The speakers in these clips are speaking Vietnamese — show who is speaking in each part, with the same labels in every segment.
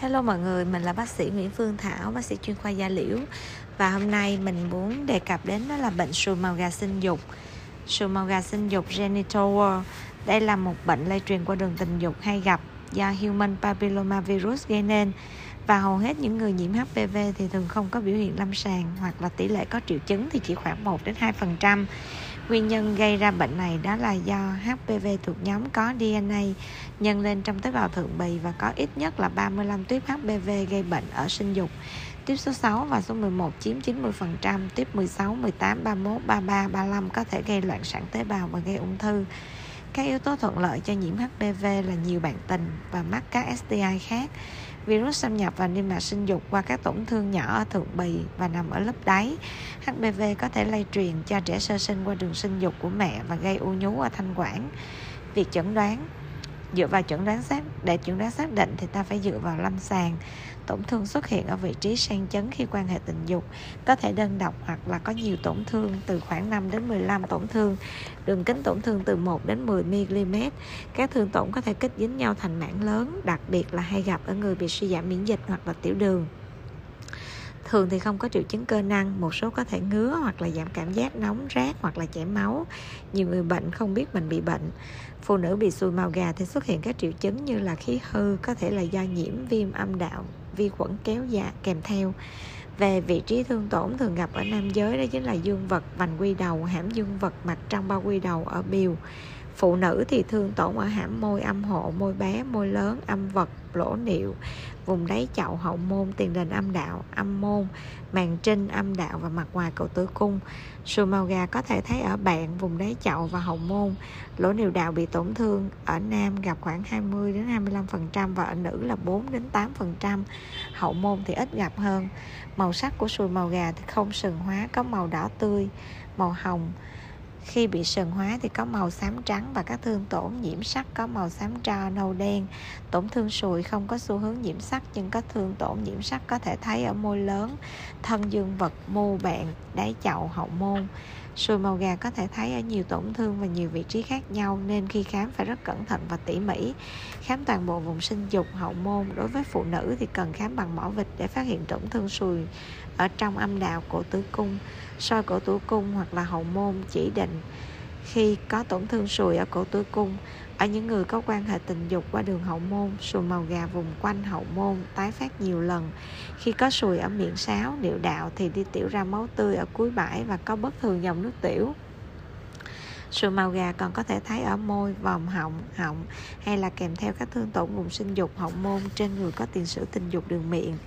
Speaker 1: Hello mọi người, mình là bác sĩ Nguyễn Phương Thảo, bác sĩ chuyên khoa da liễu. Và hôm nay mình muốn đề cập đến đó là bệnh sùi màu gà sinh dục. Sùi màu gà sinh dục genital wart Đây là một bệnh lây truyền qua đường tình dục hay gặp do Human Papilloma Virus gây nên. Và hầu hết những người nhiễm HPV thì thường không có biểu hiện lâm sàng hoặc là tỷ lệ có triệu chứng thì chỉ khoảng 1 đến 2%. Nguyên nhân gây ra bệnh này đó là do HPV thuộc nhóm có DNA nhân lên trong tế bào thượng bì và có ít nhất là 35 tuyếp HPV gây bệnh ở sinh dục. Tiếp số 6 và số 11 chiếm 90%, tiếp 16, 18, 31, 33, 35 có thể gây loạn sản tế bào và gây ung thư. Các yếu tố thuận lợi cho nhiễm HPV là nhiều bạn tình và mắc các STI khác. Virus xâm nhập vào niêm mạc sinh dục qua các tổn thương nhỏ ở thượng bì và nằm ở lớp đáy. HPV có thể lây truyền cho trẻ sơ sinh qua đường sinh dục của mẹ và gây u nhú ở thanh quản. Việc chẩn đoán dựa vào chẩn đoán xác, để chẩn đoán xác định thì ta phải dựa vào lâm sàng. Tổn thương xuất hiện ở vị trí sang chấn khi quan hệ tình dục. Có thể đơn độc hoặc là có nhiều tổn thương, từ khoảng 5 đến 15 tổn thương. Đường kính tổn thương từ 1 đến 10 mm các thương tổn có thể kết dính nhau thành mảng lớn, đặc biệt là hay gặp ở người bị suy giảm miễn dịch hoặc là tiểu đường thường thì không có triệu chứng cơ năng, một số có thể ngứa hoặc là giảm cảm giác nóng rát hoặc là chảy máu. Nhiều người bệnh không biết mình bị bệnh. Phụ nữ bị sùi màu gà thì xuất hiện các triệu chứng như là khí hư, có thể là do nhiễm viêm âm đạo, vi khuẩn kéo dạ kèm theo. Về vị trí thương tổn thường gặp ở nam giới đó chính là dương vật vành quy đầu, hãm dương vật mạch trong bao quy đầu ở biều phụ nữ thì thương tổn ở hãm môi âm hộ, môi bé, môi lớn, âm vật, lỗ niệu, vùng đáy chậu, hậu môn, tiền đình, âm đạo, âm môn, màng trinh, âm đạo và mặt ngoài cổ tử cung. Sùi màu gà có thể thấy ở bạn, vùng đáy chậu và hậu môn. Lỗ niệu đạo bị tổn thương ở nam gặp khoảng 20 đến 25% và ở nữ là 4 đến 8% hậu môn thì ít gặp hơn. Màu sắc của sùi màu gà thì không sừng hóa, có màu đỏ tươi, màu hồng khi bị sần hóa thì có màu xám trắng và các thương tổn nhiễm sắc có màu xám tro nâu đen. Tổn thương sùi không có xu hướng nhiễm sắc nhưng có thương tổn nhiễm sắc có thể thấy ở môi lớn, thân dương vật mô bạn đáy chậu hậu môn sùi màu gà có thể thấy ở nhiều tổn thương và nhiều vị trí khác nhau, nên khi khám phải rất cẩn thận và tỉ mỉ. Khám toàn bộ vùng sinh dục, hậu môn, đối với phụ nữ thì cần khám bằng mỏ vịt để phát hiện tổn thương sùi ở trong âm đạo cổ tử cung, soi cổ tử cung hoặc là hậu môn chỉ định khi có tổn thương sùi ở cổ tử cung ở những người có quan hệ tình dục qua đường hậu môn sùi màu gà vùng quanh hậu môn tái phát nhiều lần khi có sùi ở miệng sáo niệu đạo thì đi tiểu ra máu tươi ở cuối bãi và có bất thường dòng nước tiểu sùi màu gà còn có thể thấy ở môi, vòng họng, họng hay là kèm theo các thương tổn vùng sinh dục hậu môn trên người có tiền sử tình dục đường miệng.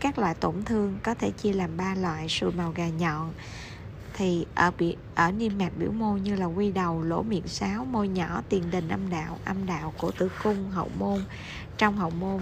Speaker 1: Các loại tổn thương có thể chia làm ba loại sùi màu gà nhọn thì ở bị ở niêm mạc biểu mô như là quy đầu, lỗ miệng sáo, môi nhỏ, tiền đình âm đạo, âm đạo, cổ tử cung, hậu môn, trong hậu môn.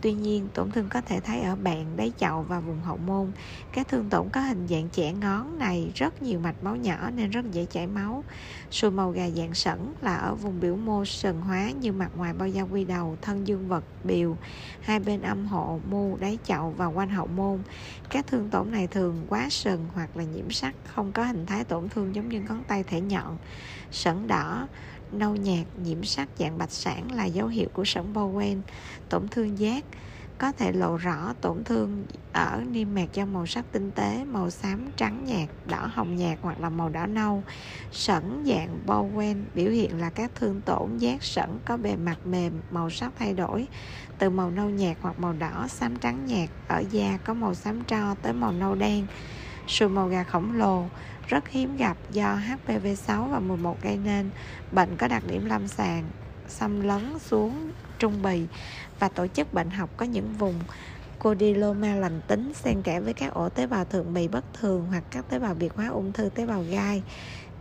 Speaker 1: Tuy nhiên, tổn thương có thể thấy ở bạn, đáy chậu và vùng hậu môn. Các thương tổn có hình dạng chẻ ngón này rất nhiều mạch máu nhỏ nên rất dễ chảy máu. Sùi màu gà dạng sẩn là ở vùng biểu mô sần hóa như mặt ngoài bao da quy đầu, thân dương vật, biều, hai bên âm hộ, mu, đáy chậu và quanh hậu môn. Các thương tổn này thường quá sần hoặc là nhiễm sắc, không có hình thái tổn thương giống như ngón tay thể nhọn. Sẩn đỏ, nâu nhạt, nhiễm sắc dạng bạch sản là dấu hiệu của sẩn Bowen, tổn thương giác. Có thể lộ rõ tổn thương ở niêm mạc do màu sắc tinh tế màu xám trắng nhạt đỏ hồng nhạt hoặc là màu đỏ nâu. Sẩn dạng Bowen biểu hiện là các thương tổn giác sẩn có bề mặt mềm màu sắc thay đổi. Từ màu nâu nhạt hoặc màu đỏ xám trắng nhạt ở da có màu xám tro tới màu nâu đen. Sùi màu gà khổng lồ rất hiếm gặp do HPV6 và 11 gây nên. Bệnh có đặc điểm lâm sàng, xâm lấn xuống trung bì và tổ chức bệnh học có những vùng codiloma lành tính xen kẽ với các ổ tế bào thượng bì bất thường hoặc các tế bào biệt hóa ung thư tế bào gai.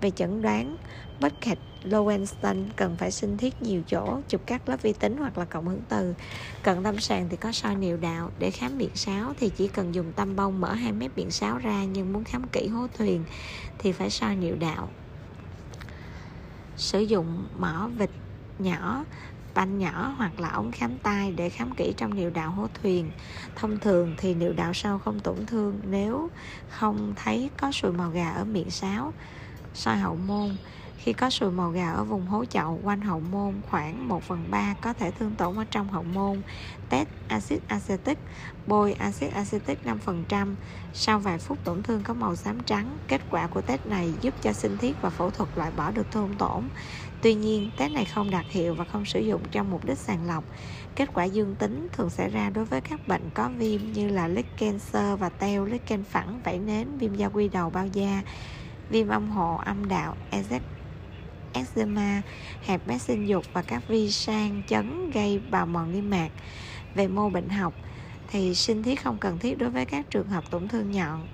Speaker 1: Về chẩn đoán, Bucket Lowenstein cần phải sinh thiết nhiều chỗ, chụp các lớp vi tính hoặc là cộng hưởng từ. Cận lâm sàng thì có soi niệu đạo. Để khám miệng sáo thì chỉ cần dùng tăm bông mở hai mép miệng sáo ra nhưng muốn khám kỹ hố thuyền thì phải soi niệu đạo. Sử dụng mỏ vịt nhỏ banh nhỏ hoặc là ống khám tai để khám kỹ trong niệu đạo hố thuyền. Thông thường thì niệu đạo sau không tổn thương nếu không thấy có sùi màu gà ở miệng sáo, soi hậu môn. Khi có sùi màu gà ở vùng hố chậu, quanh hậu môn, khoảng 1 phần 3 có thể thương tổn ở trong hậu môn. Test axit acetic, bôi axit acetic 5% sau vài phút tổn thương có màu xám trắng, kết quả của test này giúp cho sinh thiết và phẫu thuật loại bỏ được thương tổn. Tuy nhiên, test này không đạt hiệu và không sử dụng trong mục đích sàng lọc. Kết quả dương tính thường xảy ra đối với các bệnh có viêm như là lichen sơ và teo lichen phẳng, vảy nến, viêm da quy đầu, bao da viêm âm hộ âm đạo eczema hẹp mép sinh dục và các vi sang chấn gây bào mòn niêm mạc về mô bệnh học thì sinh thiết không cần thiết đối với các trường hợp tổn thương nhọn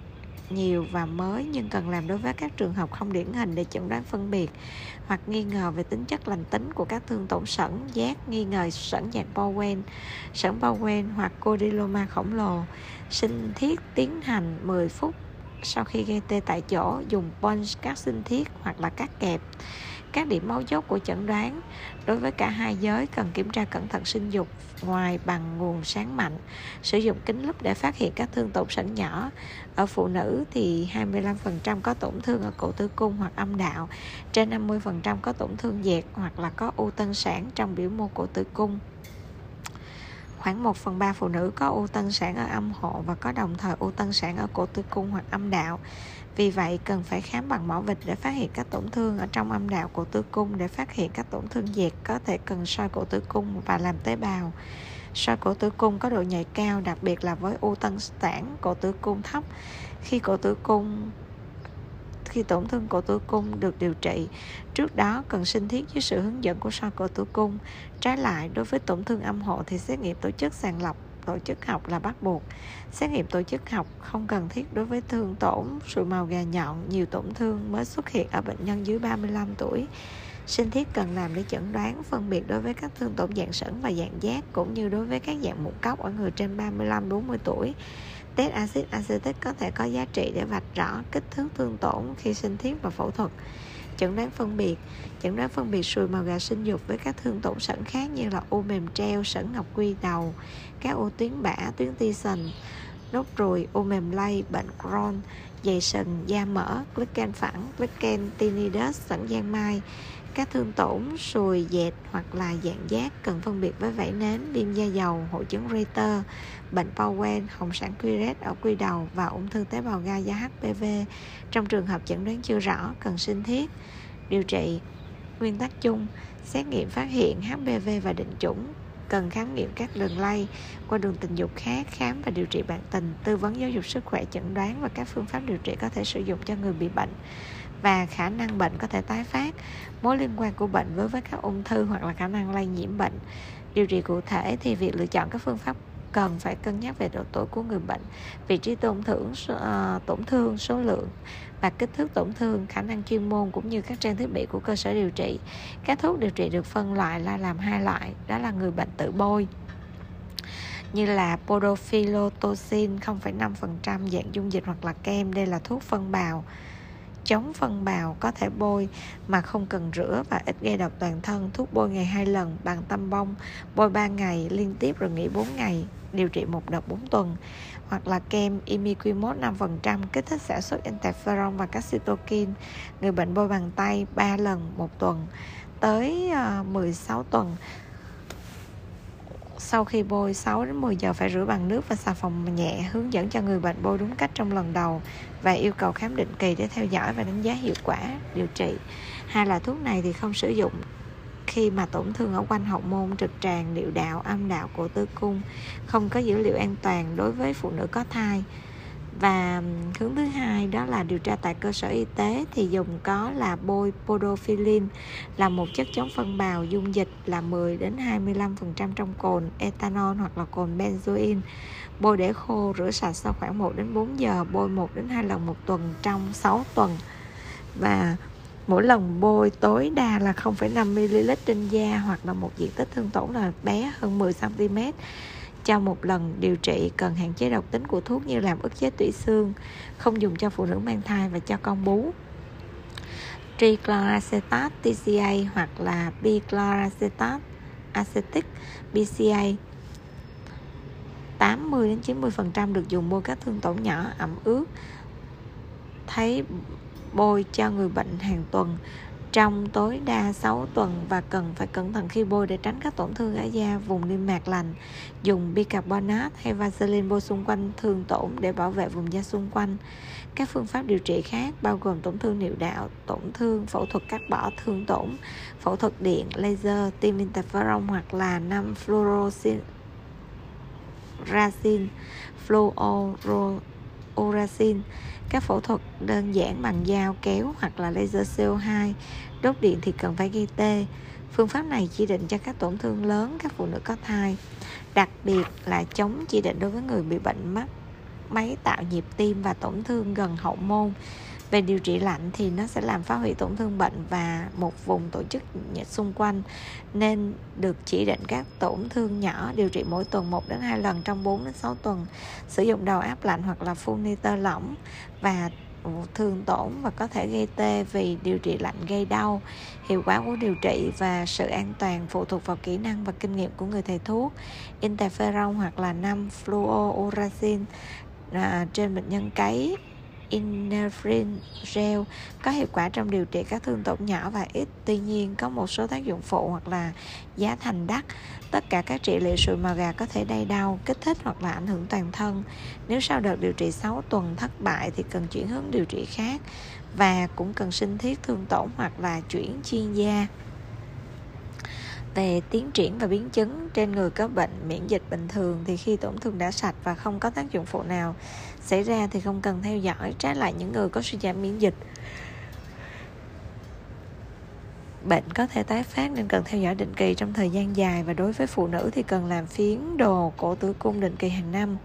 Speaker 1: nhiều và mới nhưng cần làm đối với các trường hợp không điển hình để chẩn đoán phân biệt hoặc nghi ngờ về tính chất lành tính của các thương tổn sẩn giác nghi ngờ sẩn dạng Bowen, sẩn Bowen hoặc codiloma khổng lồ. Sinh thiết tiến hành 10 phút sau khi gây tê tại chỗ, dùng punch các sinh thiết hoặc là các kẹp. Các điểm mấu chốt của chẩn đoán, đối với cả hai giới cần kiểm tra cẩn thận sinh dục ngoài bằng nguồn sáng mạnh. Sử dụng kính lúp để phát hiện các thương tổn sẩn nhỏ. Ở phụ nữ thì 25% có tổn thương ở cổ tử cung hoặc âm đạo, trên 50% có tổn thương dẹt hoặc là có u tân sản trong biểu mô cổ tử cung khoảng 1 phần 3 phụ nữ có u tân sản ở âm hộ và có đồng thời u tân sản ở cổ tử cung hoặc âm đạo. Vì vậy, cần phải khám bằng mỏ vịt để phát hiện các tổn thương ở trong âm đạo cổ tử cung để phát hiện các tổn thương dẹt có thể cần soi cổ tử cung và làm tế bào. Soi cổ tử cung có độ nhạy cao, đặc biệt là với u tân sản cổ tử cung thấp. Khi cổ tử cung khi tổn thương cổ tử cung được điều trị. Trước đó cần sinh thiết dưới sự hướng dẫn của soi cổ tử cung. Trái lại, đối với tổn thương âm hộ thì xét nghiệm tổ chức sàng lọc tổ chức học là bắt buộc. Xét nghiệm tổ chức học không cần thiết đối với thương tổn sụi màu gà nhọn, nhiều tổn thương mới xuất hiện ở bệnh nhân dưới 35 tuổi. Sinh thiết cần làm để chẩn đoán phân biệt đối với các thương tổn dạng sẩn và dạng giác cũng như đối với các dạng mụn cóc ở người trên 35-40 tuổi. Test axit acetic có thể có giá trị để vạch rõ kích thước thương tổn khi sinh thiết và phẫu thuật. Chẩn đoán phân biệt Chẩn đoán phân biệt sùi màu gà sinh dục với các thương tổn sẩn khác như là u mềm treo, sẩn ngọc quy đầu, các u tuyến bã, tuyến ti sần, nốt ruồi, u mềm lây, bệnh Crohn, dày sừng, da mỡ, glycan phẳng, glycan tinnitus, sẩn giang mai, các thương tổn sùi dẹt hoặc là dạng giác cần phân biệt với vảy nến, viêm da dầu, hội chứng Reiter, bệnh Bowen, hồng sản Quiret ở quy đầu và ung thư tế bào gai do HPV. Trong trường hợp chẩn đoán chưa rõ, cần sinh thiết. Điều trị Nguyên tắc chung, xét nghiệm phát hiện HPV và định chủng cần khám nghiệm các đường lây qua đường tình dục khác khám và điều trị bạn tình tư vấn giáo dục sức khỏe chẩn đoán và các phương pháp điều trị có thể sử dụng cho người bị bệnh và khả năng bệnh có thể tái phát. Mối liên quan của bệnh với với các ung thư hoặc là khả năng lây nhiễm bệnh. Điều trị cụ thể thì việc lựa chọn các phương pháp cần phải cân nhắc về độ tuổi của người bệnh vị trí tổn thương ờ, tổn thương số lượng và kích thước tổn thương khả năng chuyên môn cũng như các trang thiết bị của cơ sở điều trị. Các thuốc điều trị được phân loại là làm hai loại đó là người bệnh tự bôi như là podophyllotocin 0,5% dạng dung dịch hoặc là kem đây là thuốc phân bào chống phân bào có thể bôi mà không cần rửa và ít gây độc toàn thân. Thuốc bôi ngày hai lần, bằng tăm bông, bôi 3 ngày, liên tiếp rồi nghỉ 4 ngày, điều trị một đợt 4 tuần. Hoặc là kem imiquimod 5% kích thích sản xuất interferon và các cytokine người bệnh bôi bằng tay 3 lần một tuần, tới ờ, 16 tuần sau khi bôi 6 đến 10 giờ phải rửa bằng nước và xà phòng nhẹ, hướng dẫn cho người bệnh bôi đúng cách trong lần đầu và yêu cầu khám định kỳ để theo dõi và đánh giá hiệu quả, điều trị. Hai là thuốc này thì không sử dụng khi mà tổn thương ở quanh hậu môn, trực tràng niệu đạo, âm đạo, cổ tử cung, không có dữ liệu an toàn đối với phụ nữ có thai và hướng thứ hai đó là điều tra tại cơ sở y tế thì dùng có là bôi podophyllin là một chất chống phân bào dung dịch là 10 đến 25% trong cồn ethanol hoặc là cồn benzoin. Bôi để khô rửa sạch sau khoảng 1 đến 4 giờ bôi 1 đến 2 lần một tuần trong 6 tuần. Và mỗi lần bôi tối đa là 0,5 ml trên da hoặc là một diện tích thương tổn là bé hơn 10 cm cho một lần điều trị cần hạn chế độc tính của thuốc như làm ức chế tủy xương, không dùng cho phụ nữ mang thai và cho con bú. Tricloracetat TCA hoặc là bichloracetat acetic BCA 80 đến 90% được dùng bôi các thương tổn nhỏ, ẩm ướt, thấy bôi cho người bệnh hàng tuần trong tối đa 6 tuần và cần phải cẩn thận khi bôi để tránh các tổn thương ở da vùng niêm mạc lành. Dùng bicarbonate hay Vaseline bôi xung quanh thương tổn để bảo vệ vùng da xung quanh. Các phương pháp điều trị khác bao gồm tổn thương niệu đạo, tổn thương, phẫu thuật cắt bỏ thương tổn, phẫu thuật điện, laser, tiêm interferon hoặc là 5 fluorosin racin, fluororacin các phẫu thuật đơn giản bằng dao kéo hoặc là laser CO2 đốt điện thì cần phải gây tê phương pháp này chỉ định cho các tổn thương lớn, các phụ nữ có thai. Đặc biệt là chống chỉ định đối với người bị bệnh mắc, máy tạo nhịp tim và tổn thương gần hậu môn về điều trị lạnh thì nó sẽ làm phá hủy tổn thương bệnh và một vùng tổ chức xung quanh nên được chỉ định các tổn thương nhỏ điều trị mỗi tuần 1 đến 2 lần trong 4 đến 6 tuần. Sử dụng đầu áp lạnh hoặc là phun nitơ lỏng và thương tổn và có thể gây tê vì điều trị lạnh gây đau. Hiệu quả của điều trị và sự an toàn phụ thuộc vào kỹ năng và kinh nghiệm của người thầy thuốc. Interferon hoặc là 5 fluorouracil à, trên bệnh nhân cấy. Inerfrin gel có hiệu quả trong điều trị các thương tổn nhỏ và ít. Tuy nhiên, có một số tác dụng phụ hoặc là giá thành đắt. Tất cả các trị liệu sụi màu gà có thể đầy đau, kích thích hoặc là ảnh hưởng toàn thân. Nếu sau đợt điều trị 6 tuần thất bại thì cần chuyển hướng điều trị khác và cũng cần sinh thiết thương tổn hoặc là chuyển chuyên gia. Về tiến triển và biến chứng, trên người có bệnh miễn dịch bình thường thì khi tổn thương đã sạch và không có tác dụng phụ nào xảy ra thì không cần theo dõi trái lại những người có suy giảm miễn dịch bệnh có thể tái phát nên cần theo dõi định kỳ trong thời gian dài và đối với phụ nữ thì cần làm phiến đồ cổ tử cung định kỳ hàng năm.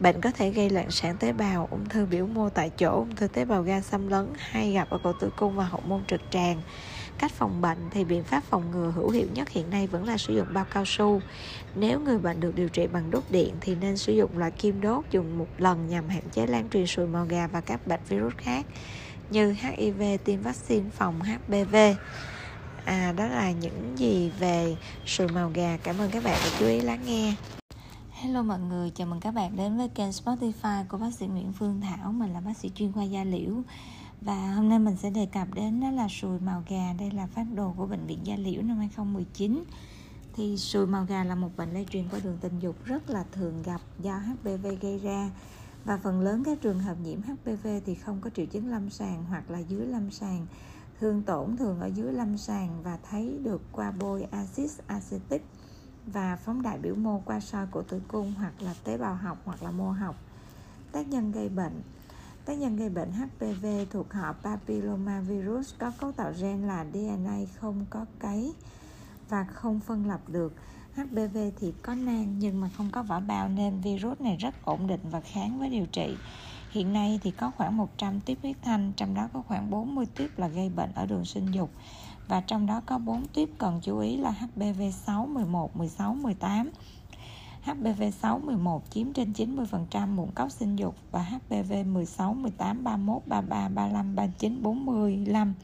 Speaker 1: Bệnh có thể gây loạn sản tế bào, ung thư biểu mô tại chỗ, ung thư tế bào gan xâm lấn hay gặp ở cổ tử cung và hậu môn trực tràng cách phòng bệnh thì biện pháp phòng ngừa hữu hiệu nhất hiện nay vẫn là sử dụng bao cao su. Nếu người bệnh được điều trị bằng đốt điện thì nên sử dụng loại kim đốt dùng một lần nhằm hạn chế lan truyền sùi màu gà và các bệnh virus khác như HIV tiêm vaccine phòng HPV à đó là những gì về sùi màu gà. Cảm ơn các bạn đã chú ý lắng nghe. Hello mọi người, chào mừng các bạn đến với kênh Spotify của bác sĩ Nguyễn Phương Thảo. Mình là bác sĩ chuyên khoa da liễu và hôm nay mình sẽ đề cập đến đó là sùi màu gà. Đây là phát đồ của bệnh viện gia liễu năm 2019 thì sùi màu gà là một bệnh lây truyền qua đường tình dục rất là thường gặp do HPV gây ra. Và phần lớn các trường hợp nhiễm HPV thì không có triệu chứng lâm sàng hoặc là dưới lâm sàng. Thương tổn thường ở dưới lâm sàng và thấy được qua bôi axit acetic và phóng đại biểu mô qua soi của tử cung hoặc là tế bào học hoặc là mô học. Tác nhân gây bệnh Tác nhân gây bệnh HPV thuộc họ papillomavirus có cấu tạo gen là DNA không có cấy và không phân lập được. HPV thì có nang nhưng mà không có vỏ bao nên virus này rất ổn định và kháng với điều trị. Hiện nay thì có khoảng 100 tuyếp huyết thanh, trong đó có khoảng 40 tuyếp là gây bệnh ở đường sinh dục và trong đó có 4 tuyếp cần chú ý là HPV 6, 11, 16, 18 HPV 6, 11 chiếm trên 90% mụn cóc sinh dục và HPV 16, 18, 31, 33, 35, 39, 45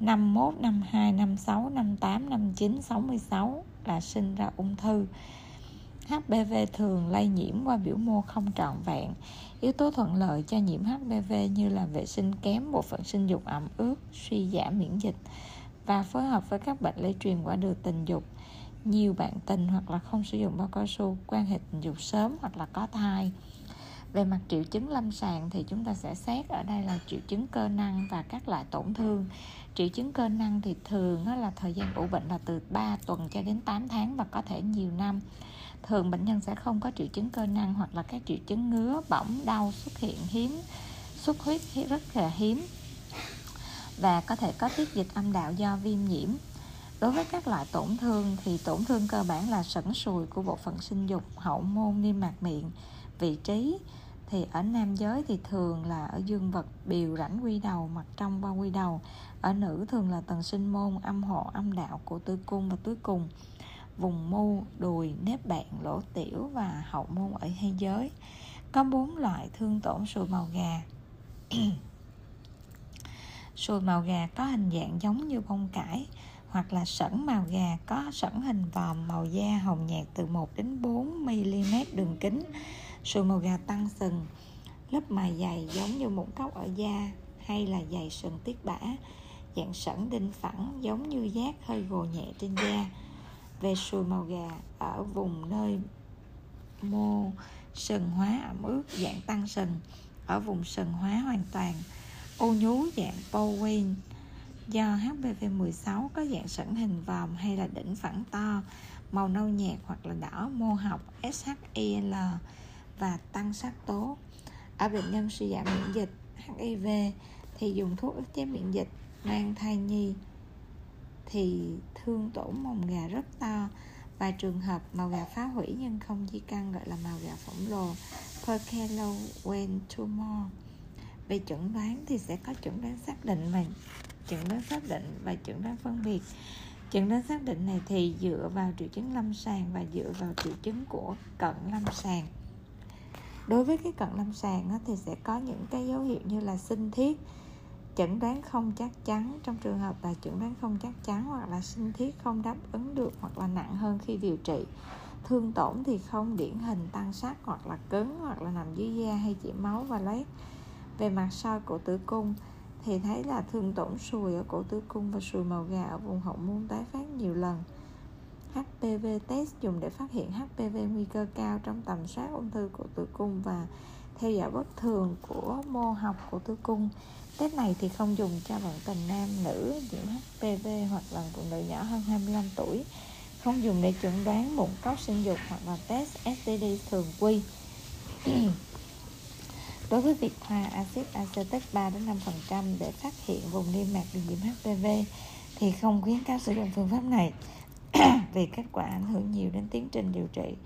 Speaker 1: 51, 52, 56, 58, 59, 66 là sinh ra ung thư. HPV thường lây nhiễm qua biểu mô không trọn vẹn. Yếu tố thuận lợi cho nhiễm HPV như là vệ sinh kém, bộ phận sinh dục ẩm ướt, suy giảm miễn dịch và phối hợp với các bệnh lây truyền qua đường tình dục nhiều bạn tình hoặc là không sử dụng bao cao su, quan hệ tình dục sớm hoặc là có thai. Về mặt triệu chứng lâm sàng thì chúng ta sẽ xét ở đây là triệu chứng cơ năng và các loại tổn thương. Triệu chứng cơ năng thì thường là thời gian ủ bệnh là từ 3 tuần cho đến 8 tháng và có thể nhiều năm. Thường bệnh nhân sẽ không có triệu chứng cơ năng hoặc là các triệu chứng ngứa, bỏng, đau, xuất hiện hiếm, xuất huyết rất là hiếm. Và có thể có tiết dịch âm đạo do viêm nhiễm. Đối với các loại tổn thương thì tổn thương cơ bản là sẩn sùi của bộ phận sinh dục, hậu môn, niêm mạc miệng, vị trí thì ở nam giới thì thường là ở dương vật biểu rãnh quy đầu mặt trong bao quy đầu. Ở nữ thường là tầng sinh môn âm hộ âm đạo của tử cung và túi cùng. Vùng mu đùi nếp bạn lỗ tiểu và hậu môn ở hai giới. Có bốn loại thương tổn sùi màu gà. Sùi màu gà có hình dạng giống như bông cải hoặc là sẩn màu gà có sẩn hình vòm màu da hồng nhạt từ 1 đến 4 mm đường kính. Sùi màu gà tăng sừng, lớp mài dày giống như mụn cốc ở da, hay là dày sừng tiết bã, dạng sẩn đinh phẳng giống như giác hơi gồ nhẹ trên da. Về sùi màu gà ở vùng nơi mô sừng hóa ẩm ướt, dạng tăng sừng, ở vùng sừng hóa hoàn toàn. Ô nhú dạng Bowen do HPV16 có dạng sẩn hình vòm hay là đỉnh phẳng to, màu nâu nhạt hoặc là đỏ, mô học SHIL và tăng sắc tố. Ở bệnh nhân suy giảm miễn dịch HIV thì dùng thuốc ức chế miễn dịch, mang thai nhi thì thương tổn mồng gà rất to. Và trường hợp màu gà phá hủy nhưng không di căn, gọi là màu gà phỏng lồ Perkelowen tumor về chẩn đoán thì sẽ có chẩn đoán xác định và chẩn đoán xác định và chẩn đoán phân biệt. Chẩn đoán xác định này thì dựa vào triệu chứng lâm sàng và dựa vào triệu chứng của cận lâm sàng. Đối với cái cận lâm sàng thì sẽ có những cái dấu hiệu như là sinh thiết, chẩn đoán không chắc chắn trong trường hợp là chẩn đoán không chắc chắn hoặc là sinh thiết không đáp ứng được hoặc là nặng hơn khi điều trị. Thương tổn thì không điển hình, tăng sắc hoặc là cứng hoặc là nằm dưới da hay chỉ máu và loét về mặt soi cổ tử cung, thì thấy là thương tổn sùi ở cổ tử cung và sùi màu gà ở vùng hậu môn tái phát nhiều lần. HPV test dùng để phát hiện HPV nguy cơ cao trong tầm soát ung thư cổ tử cung và theo dõi bất thường của mô học cổ tử cung. Test này thì không dùng cho bạn tình nam nữ, nhiễm HPV hoặc là phụ nữ nhỏ hơn 25 tuổi. Không dùng để chẩn đoán mụn cóc sinh dục hoặc là test STD thường quy. Đối với việc hòa axit acetic 3 đến 5% để phát hiện vùng niêm mạc bị nhiễm HPV thì không khuyến cáo sử dụng phương pháp này. Vì kết quả ảnh hưởng nhiều đến tiến trình điều trị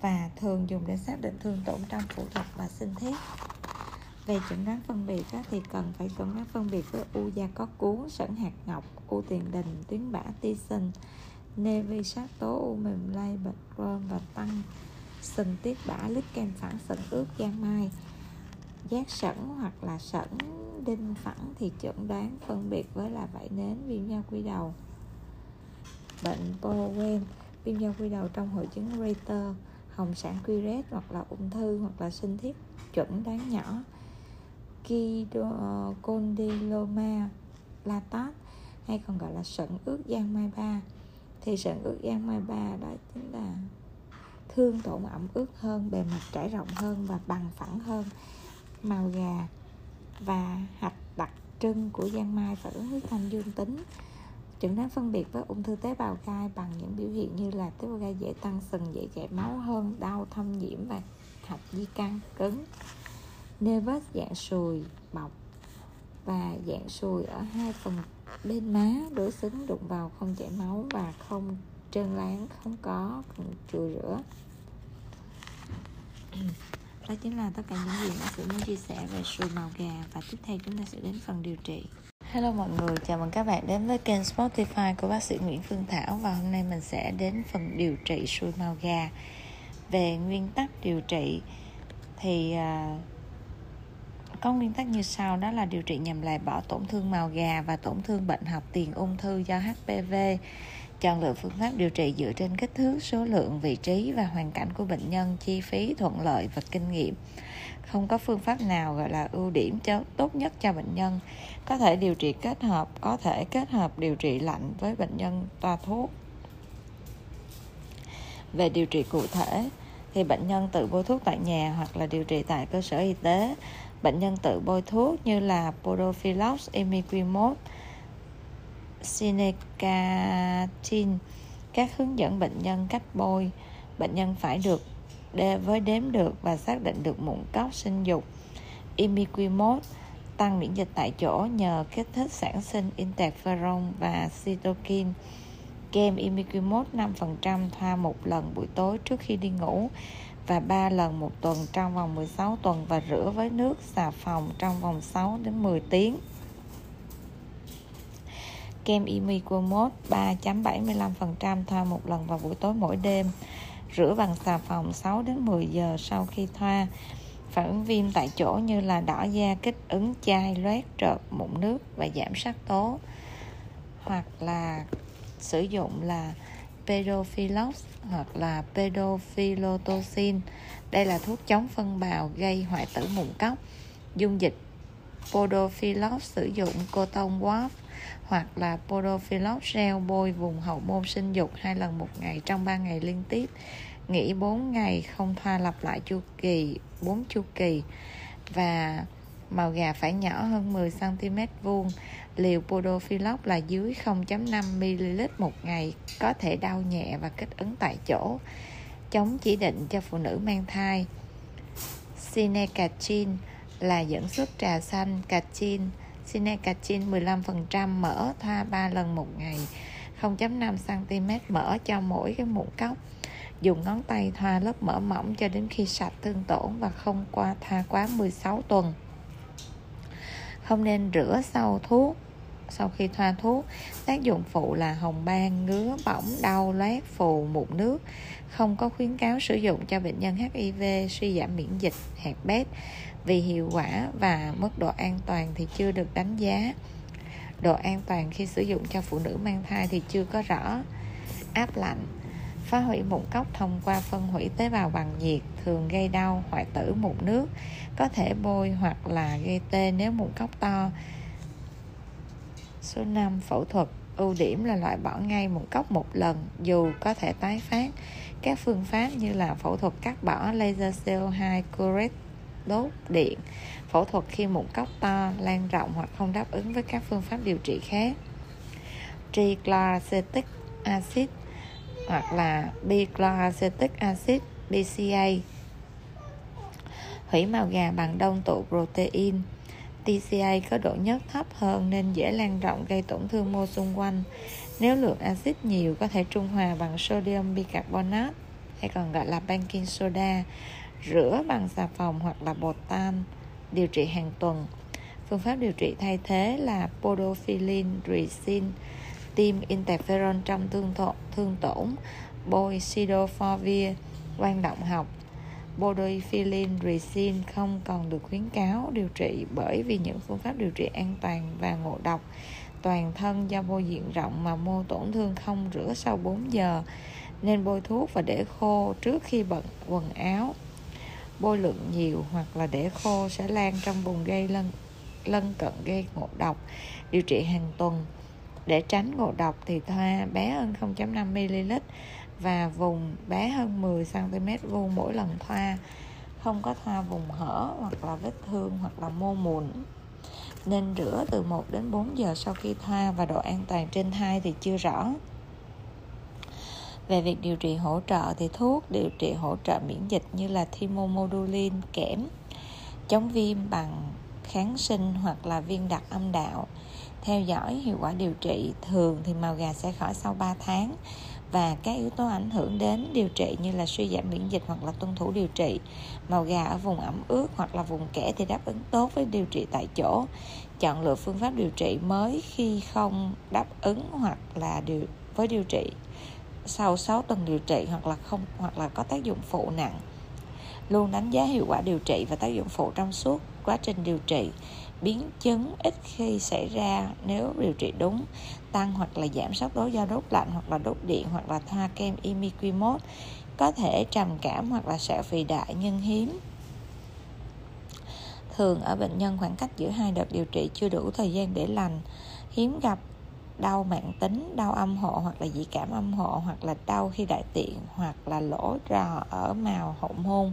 Speaker 1: và thường dùng để xác định thương tổn trong phẫu thuật và sinh thiết. Về chẩn đoán phân biệt thì cần phải chẩn đoán phân biệt với u da có cuốn sẩn hạt ngọc, u tiền đình, tuyến bã ti sinh nê vi sát tố, u mềm lay bạch rơm và tăng sừng tiết bã lít kem phản sẩn ướt, giang mai giác sẩn hoặc là sẩn đinh phẳng thì chẩn đoán phân biệt với là vảy nến viêm da quy đầu. Bệnh Bowen viêm da quy đầu trong hội chứng Reiter hồng sản quy rết hoặc là ung thư hoặc là sinh thiết chuẩn đoán nhỏ. Condyloma latat, hay còn gọi là sẩn ướt giang mai ba. Thì sẩn ướt giang mai ba đó chính là thương tổn ẩm ướt hơn, bề mặt trải rộng hơn và bằng phẳng hơn màu gà và hạch đặc trưng của giang mai và ứng huyết thanh dương tính. Chẩn đoán phân biệt với ung thư tế bào gai bằng những biểu hiện như là tế bào gai dễ tăng sừng dễ chảy máu hơn, đau, thâm nhiễm và hạch di căn, cứng. Nevus dạng sùi bọc và dạng sùi ở hai phần bên má đối xứng đụng vào không chảy máu và không trơn láng, không có không chùi rửa đó chính là tất cả những gì bác sĩ muốn chia sẻ về sùi màu gà và tiếp theo chúng ta sẽ đến phần điều trị Hello mọi người, chào mừng các bạn đến với kênh Spotify của bác sĩ Nguyễn Phương Thảo và hôm nay mình sẽ đến phần điều trị sùi màu gà. Về nguyên tắc điều trị thì à, có nguyên tắc như sau đó là điều trị nhằm loại bỏ tổn thương màu gà và tổn thương bệnh học tiền ung thư do HPV chọn lựa phương pháp điều trị dựa trên kích thước, số lượng, vị trí và hoàn cảnh của bệnh nhân, chi phí, thuận lợi và kinh nghiệm. Không có phương pháp nào gọi là ưu điểm cho, tốt nhất cho bệnh nhân. Có thể điều trị kết hợp, có thể kết hợp điều trị lạnh với bệnh nhân toa thuốc. Về điều trị cụ thể, thì bệnh nhân tự bôi thuốc tại nhà hoặc là điều trị tại cơ sở y tế. Bệnh nhân tự bôi thuốc như là Podophylox imiquimod Sinecatin, các hướng dẫn bệnh nhân cách bôi. Bệnh nhân phải được đe với đếm được và xác định được mụn cóc sinh dục. Imiquimod, tăng miễn dịch tại chỗ nhờ kích thích sản sinh interferon và cytokine. Kem imiquimod 5% thoa một lần buổi tối trước khi đi ngủ và 3 lần một tuần trong vòng 16 tuần và rửa với nước xà phòng trong vòng 6 đến 10 tiếng kem Imicomod 3.75% thoa một lần vào buổi tối mỗi đêm. Rửa bằng xà phòng 6 đến 10 giờ sau khi thoa. Phản ứng viêm tại chỗ như là đỏ da, kích ứng, chai, loét trợt mụn nước và giảm sắc tố. Hoặc là sử dụng là pedophilox hoặc là pedophilotoxin. Đây là thuốc chống phân bào gây hoại tử mụn cóc. Dung dịch podophilox sử dụng cotton wasp hoặc là podophyllop gel bôi vùng hậu môn sinh dục hai lần một ngày trong 3 ngày liên tiếp. Nghỉ 4 ngày không thoa lặp lại chu kỳ 4 chu kỳ. Và màu gà phải nhỏ hơn 10 cm vuông. Liều podophyllop là dưới 0.5 ml một ngày, có thể đau nhẹ và kích ứng tại chỗ. Chống chỉ định cho phụ nữ mang thai. Sinecachin là dẫn xuất trà xanh cachin Sinecachin 15% mỡ thoa 3 lần một ngày 0.5 cm mỡ cho mỗi cái mụn cốc. Dùng ngón tay thoa lớp mỡ mỏng cho đến khi sạch thương tổn và không qua thoa quá 16 tuần. Không nên rửa sau thuốc sau khi thoa thuốc, tác dụng phụ là hồng ban, ngứa, bỏng, đau, loét, phù, mụn nước. Không có khuyến cáo sử dụng cho bệnh nhân HIV suy giảm miễn dịch, hẹp bét. Vì hiệu quả và mức độ an toàn thì chưa được đánh giá. Độ an toàn khi sử dụng cho phụ nữ mang thai thì chưa có rõ. Áp lạnh. Phá hủy mụn cốc thông qua phân hủy tế bào bằng nhiệt thường gây đau, hoại tử, mụn nước. Có thể bôi hoặc là gây tê nếu mụn cốc to số 5 phẫu thuật. Ưu điểm là loại bỏ ngay mụn cốc một lần, dù có thể tái phát. Các phương pháp như là phẫu thuật cắt bỏ laser CO2 curet đốt điện. Phẫu thuật khi mụn cốc to, lan rộng hoặc không đáp ứng với các phương pháp điều trị khác. Trichloracetic acid hoặc là bichloroacetic acid BCA hủy màu gà bằng đông tụ protein. TCA có độ nhớt thấp hơn nên dễ lan rộng gây tổn thương mô xung quanh. Nếu lượng axit nhiều có thể trung hòa bằng sodium bicarbonate hay còn gọi là baking soda rửa bằng xà phòng hoặc là bột tan điều trị hàng tuần. Phương pháp điều trị thay thế là podophyllin resin tiêm interferon trong thương, thọ, thương tổn bôi sidofovir quan động học Podophyllin resin không còn được khuyến cáo, điều trị bởi vì những phương pháp điều trị an toàn và ngộ độc. Toàn thân do bôi diện rộng mà mô tổn thương không rửa sau 4 giờ, nên bôi thuốc và để khô trước khi bận quần áo. Bôi lượng nhiều hoặc là để khô sẽ lan trong vùng gây lân lân cận gây ngộ độc. Điều trị hàng tuần. Để tránh ngộ độc thì thoa bé hơn 0.5 ml và vùng bé hơn 10 cm vuông mỗi lần thoa. Không có thoa vùng hở hoặc là vết thương hoặc là mô mụn. Nên rửa từ 1 đến 4 giờ sau khi thoa và độ an toàn trên thai thì chưa rõ. Về việc điều trị hỗ trợ thì thuốc điều trị hỗ trợ miễn dịch như là thymomodulin, kẽm, chống viêm bằng kháng sinh hoặc là viên đặc âm đạo. Theo dõi hiệu quả điều trị, thường thì màu gà sẽ khỏi sau 3 tháng và các yếu tố ảnh hưởng đến điều trị như là suy giảm miễn dịch hoặc là tuân thủ điều trị. Màu gà ở vùng ẩm ướt hoặc là vùng kẽ thì đáp ứng tốt với điều trị tại chỗ. Chọn lựa phương pháp điều trị mới khi không đáp ứng hoặc là điều, với điều trị. Sau 6 tuần điều trị hoặc là không, hoặc là có tác dụng phụ nặng. Luôn đánh giá hiệu quả điều trị và tác dụng phụ trong suốt quá trình điều trị biến chứng ít khi xảy ra nếu điều trị đúng, tăng hoặc là giảm sốc tố do đốt lạnh hoặc là đốt điện hoặc là thoa kem imiquimod có thể trầm cảm hoặc là sẹo phì đại nhưng hiếm. Thường ở bệnh nhân khoảng cách giữa hai đợt điều trị chưa đủ thời gian để lành, hiếm gặp đau mạng tính, đau âm hộ hoặc là dị cảm âm hộ hoặc là đau khi đại tiện hoặc là lỗ rò ở màu hậu môn.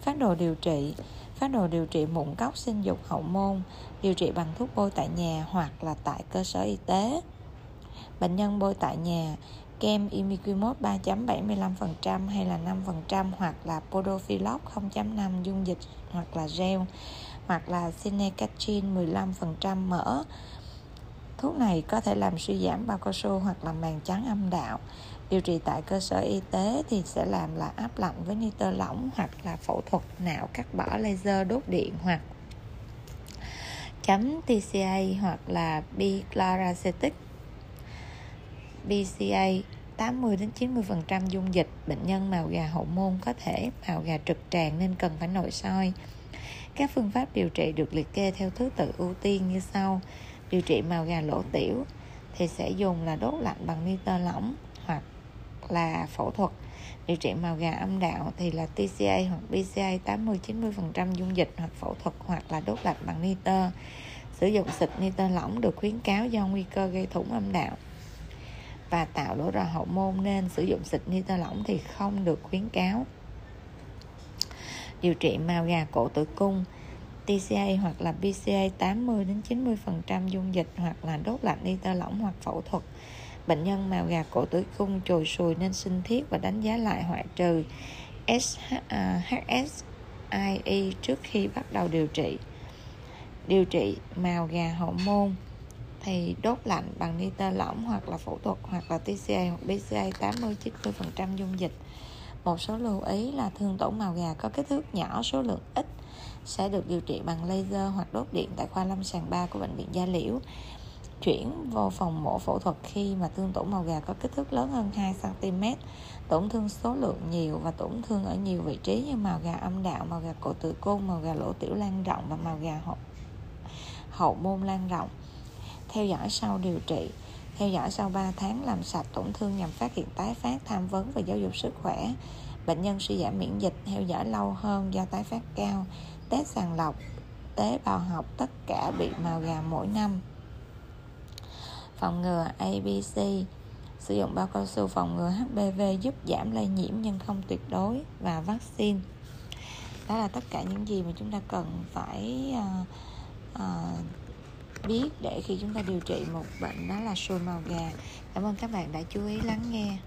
Speaker 1: Phát đồ điều trị phát đồ điều trị mụn cóc sinh dục hậu môn, điều trị bằng thuốc bôi tại nhà hoặc là tại cơ sở y tế. Bệnh nhân bôi tại nhà, kem imiquimod 3.75% hay là 5% hoặc là podophyllop 0.5 dung dịch hoặc là gel hoặc là sinecachin 15% mỡ. Thuốc này có thể làm suy giảm bao cao su hoặc là màng trắng âm đạo điều trị tại cơ sở y tế thì sẽ làm là áp lạnh với nitơ lỏng hoặc là phẫu thuật não cắt bỏ laser đốt điện hoặc chấm TCA hoặc là biclaracetic BCA 80 đến 90% dung dịch, bệnh nhân màu gà hậu môn có thể màu gà trực tràng nên cần phải nội soi. Các phương pháp điều trị được liệt kê theo thứ tự ưu tiên như sau. Điều trị màu gà lỗ tiểu thì sẽ dùng là đốt lạnh bằng nitơ lỏng hoặc là phẫu thuật. Điều trị màu gà âm đạo thì là TCA hoặc BCA 80-90% dung dịch hoặc phẫu thuật hoặc là đốt lạnh bằng nitơ. Sử dụng xịt nitơ lỏng được khuyến cáo do nguy cơ gây thủng âm đạo. Và tạo đổ ra hậu môn nên sử dụng xịt nitơ lỏng thì không được khuyến cáo. Điều trị màu gà cổ tử cung TCA hoặc là BCA 80 đến 90% dung dịch hoặc là đốt lạnh nitơ lỏng hoặc phẫu thuật bệnh nhân màu gà cổ tử cung trồi sùi nên sinh thiết và đánh giá lại hoại trừ HSIE trước khi bắt đầu điều trị. Điều trị màu gà hậu môn thì đốt lạnh bằng nitơ lỏng hoặc là phẫu thuật hoặc là TCA hoặc BCA 80 90% dung dịch. Một số lưu ý là thương tổn màu gà có kích thước nhỏ, số lượng ít, sẽ được điều trị bằng laser hoặc đốt điện tại khoa lâm sàng 3 của bệnh viện Gia Liễu chuyển vào phòng mổ phẫu thuật khi mà thương tổn màu gà có kích thước lớn hơn 2 cm tổn thương số lượng nhiều và tổn thương ở nhiều vị trí như màu gà âm đạo màu gà cổ tử cung màu gà lỗ tiểu lan rộng và màu gà hậu, hậu môn lan rộng. Theo dõi sau điều trị theo dõi sau 3 tháng làm sạch tổn thương nhằm phát hiện tái phát tham vấn và giáo dục sức khỏe. Bệnh nhân suy giảm miễn dịch theo dõi lâu hơn do tái phát cao. Test sàng lọc tế bào học tất cả bị màu gà mỗi năm phòng ngừa ABC sử dụng bao cao su phòng ngừa HPV giúp giảm lây nhiễm nhưng không tuyệt đối và vaccine. Đó là tất cả những gì mà chúng ta cần phải uh, uh, biết để khi chúng ta điều trị một bệnh đó là sùi màu gà cảm ơn các bạn đã chú ý lắng nghe.